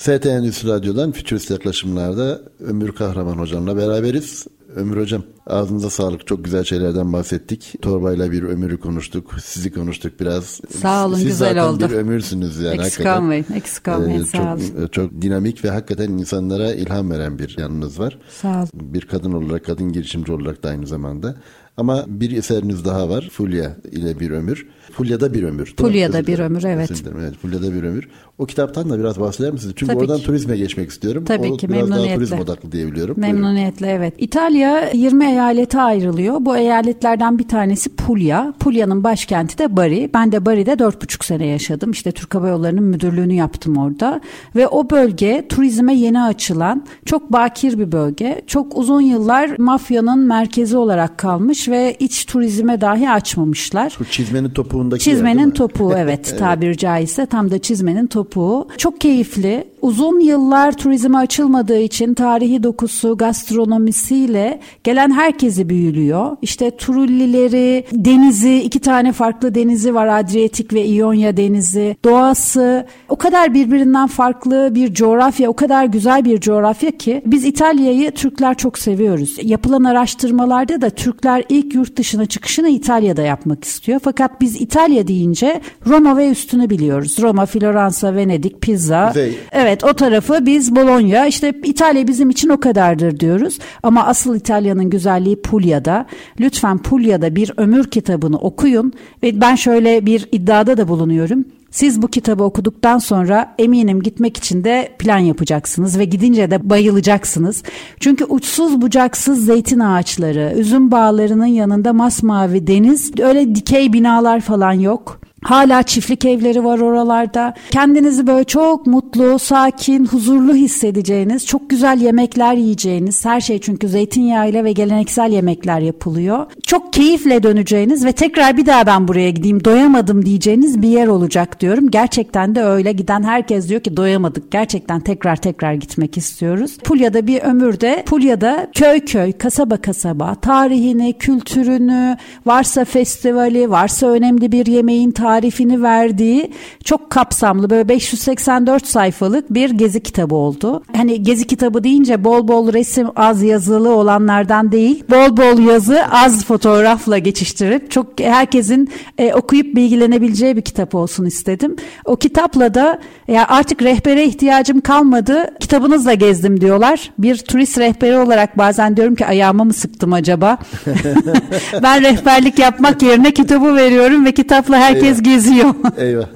FT Endüstri Radyo'dan Fütürist Yaklaşımlar'da Ömür Kahraman hocamla beraberiz. Ömür Hocam ağzınıza sağlık. Çok güzel şeylerden bahsettik. Torbayla bir ömürü konuştuk. Sizi konuştuk biraz. Sağ olun Siz güzel zaten oldu. bir ömürsünüz yani. Eksik olmayın. Eksik olmayın. Ee, sağ çok, olun. Çok dinamik ve hakikaten insanlara ilham veren bir yanınız var. Sağ olun. Bir kadın olarak, kadın girişimci olarak da aynı zamanda. Ama bir eseriniz daha var. Fulya ile bir ömür. Fulya'da bir ömür. Fulya'da bir ömür evet. evet. Fulya'da bir ömür. O kitaptan da biraz bahseder misiniz? Çünkü Tabii oradan ki. turizme geçmek istiyorum. Tabii o ki biraz memnuniyetle. daha turizm odaklı diyebiliyorum. Memnuniyetle Buyurun. evet. İtalya İtalya 20 eyalete ayrılıyor. Bu eyaletlerden bir tanesi Puglia. Puglia'nın başkenti de Bari. Ben de Bari'de 4,5 sene yaşadım. İşte Türk Hava Yolları'nın müdürlüğünü yaptım orada. Ve o bölge turizme yeni açılan çok bakir bir bölge. Çok uzun yıllar mafyanın merkezi olarak kalmış ve iç turizme dahi açmamışlar. Bu çizmenin topuğundaki Çizmenin yer, topuğu evet tabiri caizse tam da çizmenin topuğu. Çok keyifli. Uzun yıllar turizme açılmadığı için tarihi dokusu, gastronomisiyle gelen herkesi büyülüyor. İşte Trullileri, denizi, iki tane farklı denizi var Adriyatik ve İonya denizi. Doğası o kadar birbirinden farklı bir coğrafya, o kadar güzel bir coğrafya ki biz İtalya'yı Türkler çok seviyoruz. Yapılan araştırmalarda da Türkler ilk yurt dışına çıkışını İtalya'da yapmak istiyor. Fakat biz İtalya deyince Roma ve üstünü biliyoruz. Roma, Floransa, Venedik. Kuzey. Evet o tarafı biz Bologna işte İtalya bizim için o kadardır diyoruz. Ama asıl İtalya'nın güzelliği Puglia'da. Lütfen Puglia'da bir ömür kitabını okuyun ve ben şöyle bir iddiada da bulunuyorum. Siz bu kitabı okuduktan sonra eminim gitmek için de plan yapacaksınız ve gidince de bayılacaksınız. Çünkü uçsuz bucaksız zeytin ağaçları, üzüm bağlarının yanında masmavi deniz, öyle dikey binalar falan yok. Hala çiftlik evleri var oralarda. Kendinizi böyle çok mutlu, sakin, huzurlu hissedeceğiniz, çok güzel yemekler yiyeceğiniz, her şey çünkü zeytinyağıyla ve geleneksel yemekler yapılıyor. Çok keyifle döneceğiniz ve tekrar bir daha ben buraya gideyim, doyamadım diyeceğiniz bir yer olacak diyorum. Gerçekten de öyle giden herkes diyor ki doyamadık. Gerçekten tekrar tekrar gitmek istiyoruz. Pulya'da bir ömürde, Pulya'da köy köy, kasaba kasaba, tarihini, kültürünü, varsa festivali, varsa önemli bir yemeğin tarifini verdiği çok kapsamlı böyle 584 sayfalık bir gezi kitabı oldu. Hani gezi kitabı deyince bol bol resim az yazılı olanlardan değil bol bol yazı az fotoğrafla geçiştirip çok herkesin e, okuyup bilgilenebileceği bir kitap olsun istedim. O kitapla da ya artık rehbere ihtiyacım kalmadı kitabınızla gezdim diyorlar. Bir turist rehberi olarak bazen diyorum ki ayağıma mı sıktım acaba? ben rehberlik yapmak yerine kitabı veriyorum ve kitapla herkes geziyor. Eyvah.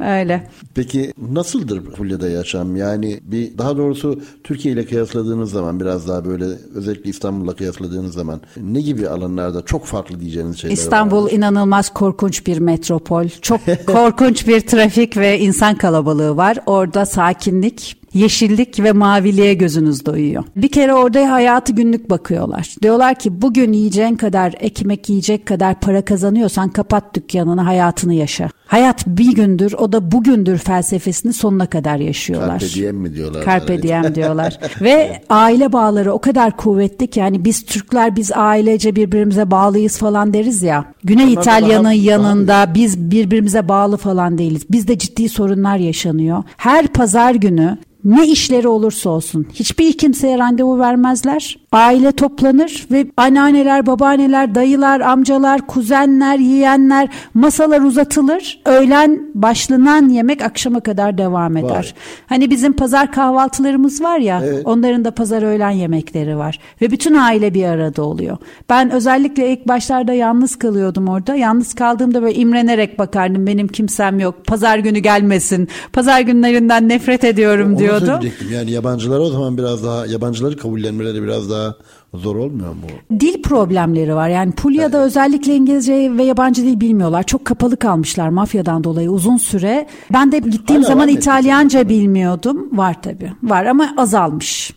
Öyle. Peki nasıldır Fulya'da yaşam? Yani bir daha doğrusu Türkiye ile kıyasladığınız zaman biraz daha böyle özellikle İstanbul'la kıyasladığınız zaman ne gibi alanlarda çok farklı diyeceğiniz şeyler İstanbul var? inanılmaz korkunç bir metropol. Çok korkunç bir trafik ve insan kalabalığı var. Orada sakinlik, yeşillik ve maviliğe gözünüz doyuyor. Bir kere orada hayatı günlük bakıyorlar. Diyorlar ki bugün yiyeceğin kadar ekmek yiyecek kadar para kazanıyorsan kapat dükkanını hayatını yaşa. Hayat bir gündür o da bugündür felsefesini sonuna kadar yaşıyorlar. Carpe diem mi diyorlar? Carpe diem diyorlar. Ve aile bağları o kadar kuvvetli ki yani biz Türkler biz ailece birbirimize bağlıyız falan deriz ya. Güney Onlar İtalya'nın daha- yanında biz birbirimize bağlı falan değiliz. Bizde ciddi sorunlar yaşanıyor. Her pazar günü ne işleri olursa olsun hiçbir kimseye randevu vermezler. Aile toplanır ve anneanneler, babaanneler, dayılar, amcalar, kuzenler, yeğenler masalar uzatılır. Öğlen başlanan yemek akşama kadar devam eder. Vay. Hani bizim pazar kahvaltılarımız var ya Evet. onların da pazar öğlen yemekleri var. Ve bütün aile bir arada oluyor. Ben özellikle ilk başlarda yalnız kalıyordum orada. Yalnız kaldığımda böyle imrenerek bakardım. Benim kimsem yok. Pazar günü gelmesin. Pazar günlerinden nefret ediyorum Onu diyordum. Yani yabancılara o zaman biraz daha yabancıları kabullenmeleri biraz daha zor olmuyor mu? Dil problemleri var. Yani Pulya'da özellikle İngilizce ve yabancı dil bilmiyorlar. Çok kapalı kalmışlar mafyadan dolayı uzun süre. Ben de gittiğim Hala zaman İtalyanca bilmiyordum. Var tabii. Var ama azalmış.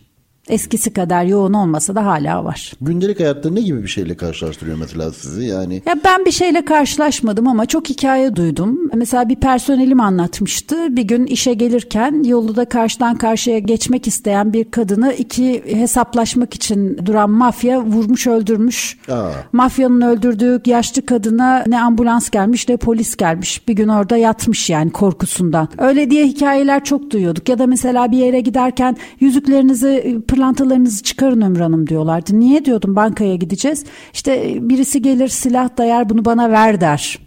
Eskisi kadar yoğun olmasa da hala var. Gündelik hayatta ne gibi bir şeyle karşılaştırıyor mesela sizi? Yani Ya ben bir şeyle karşılaşmadım ama çok hikaye duydum. Mesela bir personelim anlatmıştı. Bir gün işe gelirken yolda karşıdan karşıya geçmek isteyen bir kadını iki hesaplaşmak için duran mafya vurmuş öldürmüş. Aa. Mafyanın öldürdüğü yaşlı kadına ne ambulans gelmiş ne polis gelmiş. Bir gün orada yatmış yani korkusundan. Öyle diye hikayeler çok duyuyorduk. Ya da mesela bir yere giderken yüzüklerinizi, pırlantalarınızı çıkarın Ömür Hanım diyorlardı. Niye diyordum bankaya gideceğiz. İşte birisi gelir silah dayar bunu bana ver der.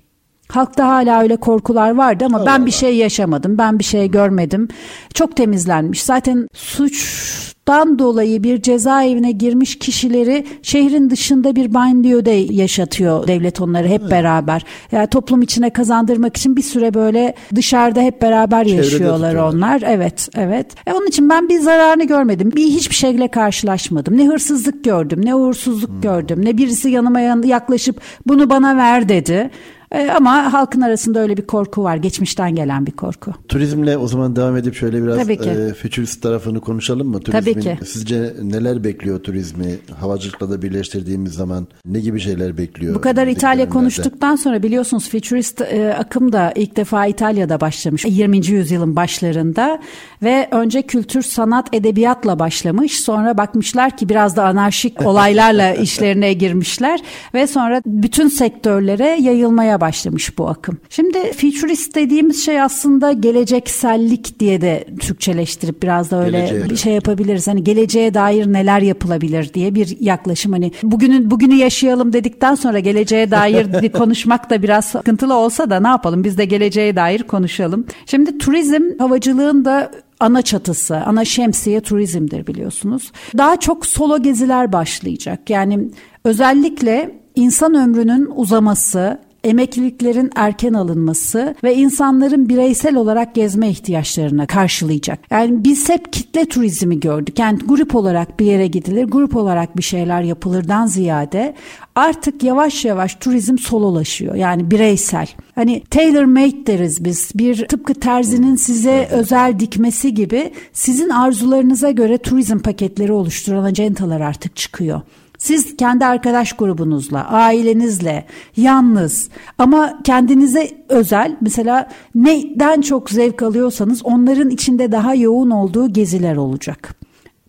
Halkta hala öyle korkular vardı ama Allah ben bir şey yaşamadım. Ben bir şey görmedim. Çok temizlenmiş. Zaten suçtan dolayı bir cezaevine girmiş kişileri şehrin dışında bir banliyöde yaşatıyor devlet onları hep beraber. Yani toplum içine kazandırmak için bir süre böyle dışarıda hep beraber Çevrede yaşıyorlar tutuyorlar. onlar. Evet, evet. E onun için ben bir zararını görmedim. Bir hiçbir şeyle karşılaşmadım. Ne hırsızlık gördüm, ne uğursuzluk hmm. gördüm, ne birisi yanıma yaklaşıp bunu bana ver dedi. E, ama halkın arasında öyle bir korku var. Geçmişten gelen bir korku. Turizmle o zaman devam edip şöyle biraz. E, futurist tarafını konuşalım mı? Turizmin, Tabii ki. Sizce neler bekliyor turizmi? Havacılıkla da birleştirdiğimiz zaman ne gibi şeyler bekliyor? Bu kadar İtalya konuştuktan sonra biliyorsunuz futurist e, akım da ilk defa İtalya'da başlamış. 20. yüzyılın başlarında ve önce kültür, sanat, edebiyatla başlamış. Sonra bakmışlar ki biraz da anarşik olaylarla işlerine girmişler ve sonra bütün sektörlere yayılmaya başlamış bu akım. Şimdi futurist dediğimiz şey aslında geleceksellik diye de Türkçeleştirip biraz da öyle Geleceğe. bir şey yapabiliriz. Hani geleceğe dair neler yapılabilir diye bir yaklaşım. Hani bugünün bugünü yaşayalım dedikten sonra geleceğe dair konuşmak da biraz sıkıntılı olsa da ne yapalım? Biz de geleceğe dair konuşalım. Şimdi turizm havacılığın da ana çatısı, ana şemsiye turizmdir biliyorsunuz. Daha çok solo geziler başlayacak. Yani özellikle insan ömrünün uzaması, emekliliklerin erken alınması ve insanların bireysel olarak gezme ihtiyaçlarına karşılayacak. Yani biz hep kitle turizmi gördük. Yani grup olarak bir yere gidilir, grup olarak bir şeyler yapılırdan ziyade artık yavaş yavaş turizm sololaşıyor. Yani bireysel. Hani tailor made deriz biz. Bir tıpkı terzinin size özel dikmesi gibi sizin arzularınıza göre turizm paketleri oluşturan acentalar artık çıkıyor. Siz kendi arkadaş grubunuzla, ailenizle, yalnız ama kendinize özel mesela neyden çok zevk alıyorsanız onların içinde daha yoğun olduğu geziler olacak.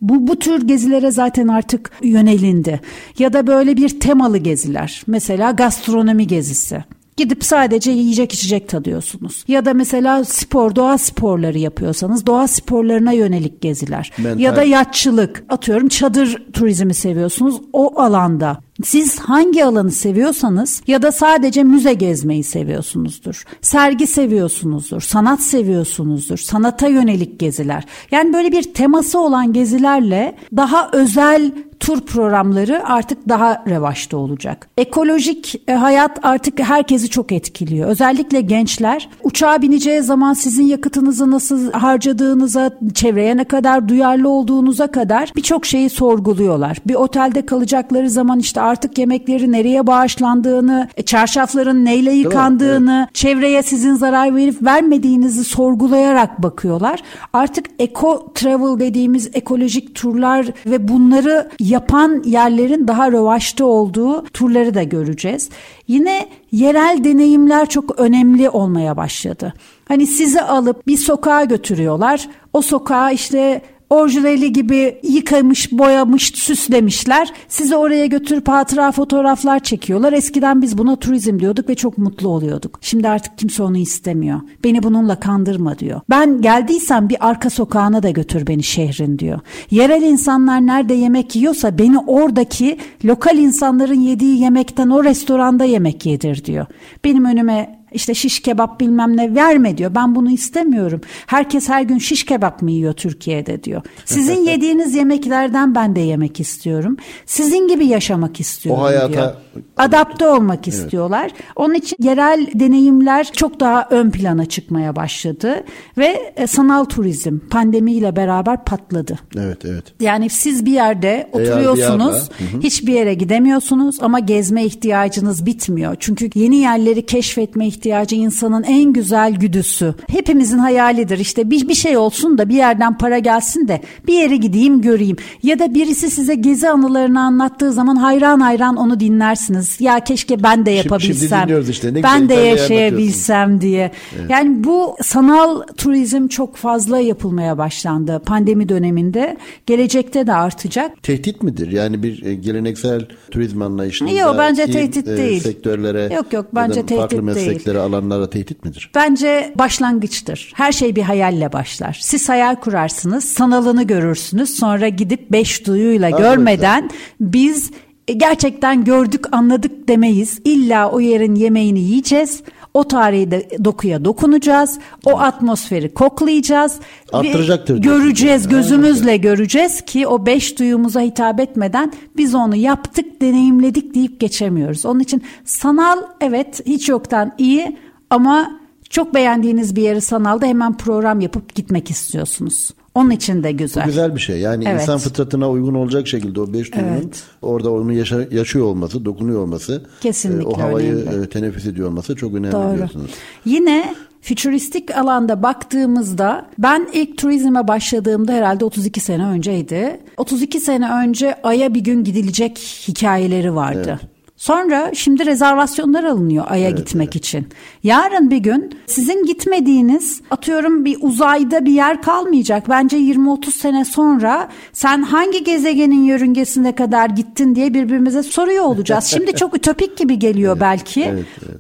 Bu, bu tür gezilere zaten artık yönelindi. Ya da böyle bir temalı geziler. Mesela gastronomi gezisi. Gidip sadece yiyecek içecek tadıyorsunuz. Ya da mesela spor, doğa sporları yapıyorsanız doğa sporlarına yönelik geziler. Mental. Ya da yatçılık. Atıyorum çadır turizmi seviyorsunuz. O alanda siz hangi alanı seviyorsanız ya da sadece müze gezmeyi seviyorsunuzdur. Sergi seviyorsunuzdur, sanat seviyorsunuzdur, sanata yönelik geziler. Yani böyle bir teması olan gezilerle daha özel tur programları artık daha revaçta olacak. Ekolojik e, hayat artık herkesi çok etkiliyor. Özellikle gençler uçağa bineceği zaman sizin yakıtınızı nasıl harcadığınıza, çevreye ne kadar duyarlı olduğunuza kadar birçok şeyi sorguluyorlar. Bir otelde kalacakları zaman işte artık yemekleri nereye bağışlandığını, e, çarşafların neyle yıkandığını, evet. çevreye sizin zarar verip vermediğinizi sorgulayarak bakıyorlar. Artık eco travel dediğimiz ekolojik turlar ve bunları yapan yerlerin daha rövaşta olduğu turları da göreceğiz. Yine yerel deneyimler çok önemli olmaya başladı. Hani sizi alıp bir sokağa götürüyorlar. O sokağa işte orijinali gibi yıkamış, boyamış, süslemişler. Sizi oraya götürüp hatıra fotoğraflar çekiyorlar. Eskiden biz buna turizm diyorduk ve çok mutlu oluyorduk. Şimdi artık kimse onu istemiyor. Beni bununla kandırma diyor. Ben geldiysem bir arka sokağına da götür beni şehrin diyor. Yerel insanlar nerede yemek yiyorsa beni oradaki lokal insanların yediği yemekten o restoranda yemek yedir diyor. Benim önüme işte şiş kebap bilmem ne verme diyor. Ben bunu istemiyorum. Herkes her gün şiş kebap mı yiyor Türkiye'de diyor. Sizin yediğiniz yemeklerden ben de yemek istiyorum. Sizin gibi yaşamak istiyorum o hayata diyor. Adapte olmak evet. istiyorlar. Onun için yerel deneyimler çok daha ön plana çıkmaya başladı ve e, sanal turizm pandemiyle beraber patladı. Evet, evet. Yani siz bir yerde oturuyorsunuz, bir hiçbir yere gidemiyorsunuz ama gezme ihtiyacınız bitmiyor. Çünkü yeni yerleri keşfetme ihtiyacınız ihtiyacı insanın en güzel güdüsü. Hepimizin hayalidir işte bir, bir şey olsun da bir yerden para gelsin de bir yere gideyim göreyim. Ya da birisi size gezi anılarını anlattığı zaman hayran hayran onu dinlersiniz. Ya keşke ben de yapabilsem. Şimdi, işte. Ne ben de yaşayabilsem diye. Evet. Yani bu sanal turizm çok fazla yapılmaya başlandı pandemi döneminde. Gelecekte de artacak. Tehdit midir? Yani bir e, geleneksel turizm anlayışında Yok bence tehdit e, değil. sektörlere Yok yok bence tehdit değil meslekleri, alanlara tehdit midir? Bence başlangıçtır. Her şey bir hayalle başlar. Siz hayal kurarsınız, sanalını görürsünüz. Sonra gidip beş duyuyla ha, görmeden biz gerçekten gördük, anladık demeyiz. İlla o yerin yemeğini yiyeceğiz. O tarihi de dokuya dokunacağız. O atmosferi koklayacağız. Arttıracaktır. Göreceğiz, gözümüzle göreceğiz ki o beş duyumuza hitap etmeden biz onu yaptık, deneyimledik deyip geçemiyoruz. Onun için sanal evet hiç yoktan iyi ama çok beğendiğiniz bir yeri sanalda hemen program yapıp gitmek istiyorsunuz. Onun için de güzel. Bu güzel bir şey. Yani Evet. insan fıtratına uygun olacak şekilde o beş duyunun Evet. orada onu yaşa- yaşıyor olması, dokunuyor olması, Kesinlikle e, o havayı önemli. e, teneffüs ediyor olması çok önemli Doğru. biliyorsunuz. Yine fütüristik alanda baktığımızda ben ilk turizme başladığımda herhalde 32 sene önceydi. 32 sene önce Ay'a bir gün gidilecek hikayeleri vardı. Sonra şimdi rezervasyonlar alınıyor Ay'a gitmek için. Yarın bir gün sizin gitmediğiniz atıyorum bir uzayda bir yer kalmayacak. Bence 20-30 sene sonra sen hangi gezegenin yörüngesine kadar gittin diye birbirimize soruyor olacağız. Şimdi çok ütopik gibi geliyor belki.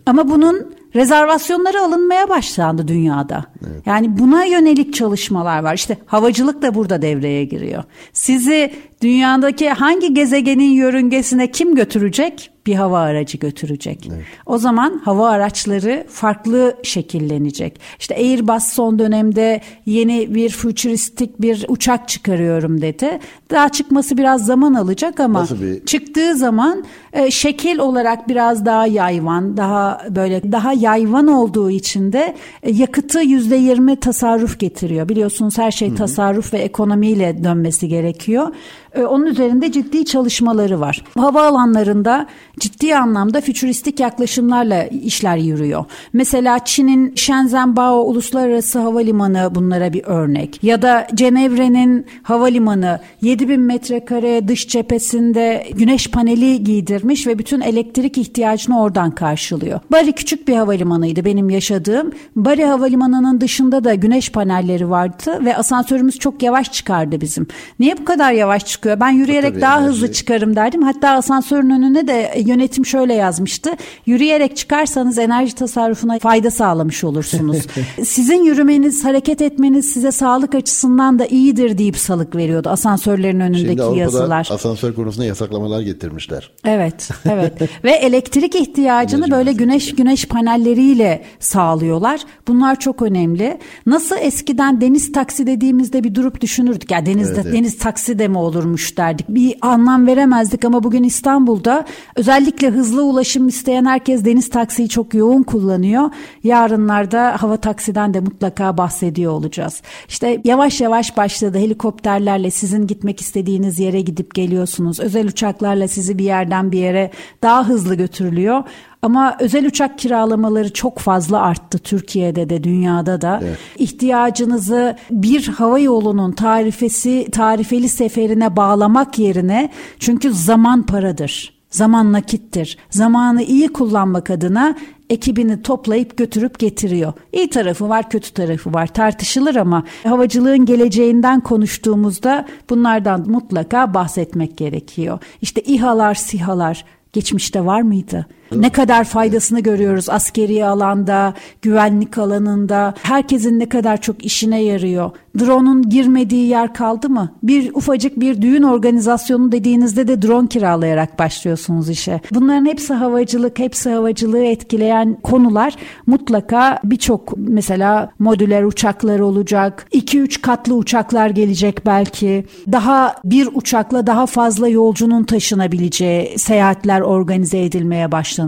Ama bunun rezervasyonları alınmaya başlandı dünyada. Yani buna yönelik çalışmalar var. İşte havacılık da burada devreye giriyor. Sizi dünyadaki hangi gezegenin yörüngesine kim götürecek? Bir hava aracı götürecek. O zaman hava araçları farklı şekillenecek. İşte Airbus son dönemde yeni bir futuristik bir uçak çıkarıyorum dedi. Daha çıkması biraz zaman alacak ama bir- çıktığı zaman e, şekil olarak biraz daha yayvan, daha böyle daha yayvan olduğu için de e, yakıtı yüzde yirmi tasarruf getiriyor. Biliyorsunuz her şey tasarruf ve ekonomiyle dönmesi gerekiyor. E, onun üzerinde ciddi çalışmaları var. Havaalanlarında ciddi anlamda fütüristik yaklaşımlarla işler yürüyor. Mesela Çin'in Shenzhen-Bao Uluslararası Havalimanı bunlara bir örnek. Ya da Cenevre'nin havalimanı 7000 metrekare dış cephesinde güneş paneli giydirmiş ve bütün elektrik ihtiyacını oradan karşılıyor. Bari küçük bir havalimanıydı benim yaşadığım. Bari havalimanının dışında da güneş panelleri vardı ve asansörümüz çok yavaş çıkardı bizim. Niye bu kadar yavaş çıkıyor? Ben yürüyerek Tabii, daha enerji- hızlı çıkarım derdim. Hatta asansörün önüne de yönetim şöyle yazmıştı. Yürüyerek çıkarsanız enerji tasarrufuna fayda sağlamış olursunuz. Sizin yürümeniz, hareket etmeniz size sağlık açısından da iyidir deyip salık veriyordu asansörlerin önündeki Şimdi Avrupa'da yazılar. asansör konusunda yasaklamalar getirmişler. Evet, evet. Ve elektrik ihtiyacını böyle güneş güneş panelleriyle sağlıyorlar. Bunlar çok önemli. Nasıl eskiden deniz taksi dediğimizde bir durup düşünürdük. Ya denizde Evet, evet. deniz taksi de mi olurmuş derdik. Bir anlam veremezdik ama bugün İstanbul'da özellikle hızlı ulaşım isteyen herkes deniz taksiyi çok yoğun kullanıyor. Yarınlarda hava taksiden de mutlaka bahsediyor olacağız. İşte yavaş yavaş başladı helikopterlerle sizin gitmek istediğiniz yere gidip geliyorsunuz. Özel uçaklarla sizi bir yerden bir yere daha hızlı götürülüyor. Ama özel uçak kiralamaları çok fazla arttı Türkiye'de de dünyada da. İhtiyacınızı bir hava yolunun tarifesi tarifeli seferine bağlamak yerine çünkü zaman paradır. Zaman nakittir. Zamanı iyi kullanmak adına ekibini toplayıp götürüp getiriyor. İyi tarafı var, kötü tarafı var. Tartışılır ama havacılığın geleceğinden konuştuğumuzda bunlardan mutlaka bahsetmek gerekiyor. İşte İHA'lar, SİHA'lar geçmişte var mıydı? Ne kadar faydasını görüyoruz askeri alanda, güvenlik alanında. Herkesin ne kadar çok işine yarıyor. Drone'un girmediği yer kaldı mı? Bir ufacık bir düğün organizasyonu dediğinizde de drone kiralayarak başlıyorsunuz işe. Bunların hepsi havacılık, hepsi havacılığı etkileyen konular. Mutlaka birçok mesela modüler uçaklar olacak. 2-3 katlı uçaklar gelecek belki. Daha bir uçakla daha fazla yolcunun taşınabileceği seyahatler organize edilmeye başlanacak.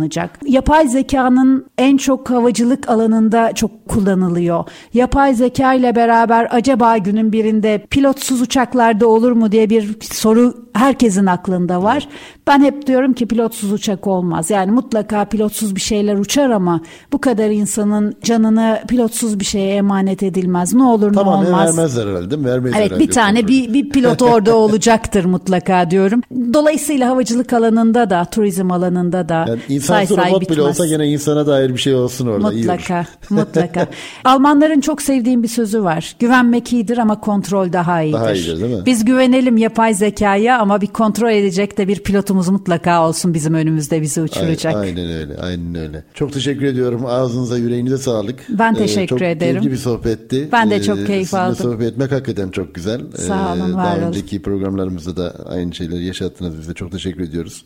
Yapay zekanın en çok havacılık alanında çok kullanılıyor. Yapay zeka ile beraber acaba günün birinde pilotsuz uçaklarda olur mu diye bir soru herkesin aklında var. Ben hep diyorum ki pilotsuz uçak olmaz. Yani mutlaka pilotsuz bir şeyler uçar ama bu kadar insanın canını pilotsuz bir şeye emanet edilmez. Ne olur ne Tamamen olmaz. vermezler herhalde değil mi? Vermeyiz Evet bir tane bir, bir pilot orada olacaktır mutlaka diyorum. Dolayısıyla havacılık alanında da turizm alanında da Yani say insansız say robot bile bitmez. olsa gene insana dair bir şey olsun orada. Mutlaka, mutlaka. Almanların çok sevdiğim bir sözü var. Güvenmek iyidir ama kontrol daha iyidir. Daha iyidir, değil mi? Biz güvenelim yapay zekaya ama bir kontrol edecek de bir pilotumuz mutlaka olsun bizim önümüzde bizi uçuracak. Ay- Aynen öyle, aynen öyle. Çok teşekkür ediyorum. Ağzınıza, yüreğinize sağlık. Ee, Ben teşekkür çok ederim. keyifli bir sohbetti. Ben de çok keyif sizinle aldım. sohbet etmek hakikaten çok güzel. Sağ olun, Ee, var Daha önceki programlarımızda da aynı şeyleri yaşattınız. Biz de çok teşekkür ediyoruz.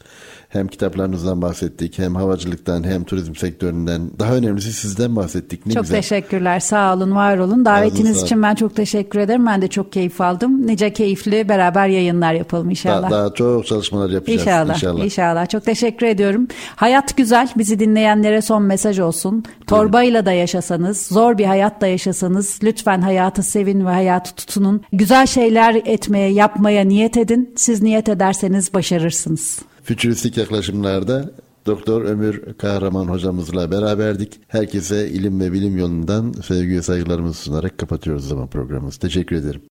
Hem kitaplarınızdan bahsettik, hem havacılıktan, hem turizm sektöründen. Daha önemlisi sizden bahsettik. Ne çok güzel. teşekkürler. Sağ olun, var olun. Davetiniz için ben çok teşekkür ederim. Ben de çok keyif aldım. Nice keyifli beraber yayınlar yapalım inşallah. Daha, daha çok çalışmalar yapacağız inşallah. İnşallah. İnşallah. Çok teşekkür ediyorum. Hayat güzel. Bizi dinleyenlere son mesaj olsun. Torbayla da yaşasanız, zor bir hayat da yaşasanız lütfen hayatı sevin ve hayatı tutunun. Güzel şeyler etmeye, yapmaya niyet edin. Siz niyet ederseniz başarırsınız. Fütüristik yaklaşımlarda Doktor Ömür Kahraman hocamızla beraberdik. Herkese ilim ve bilim yolundan sevgi ve saygılarımızı sunarak kapatıyoruz zaman programımızı. Teşekkür ederim.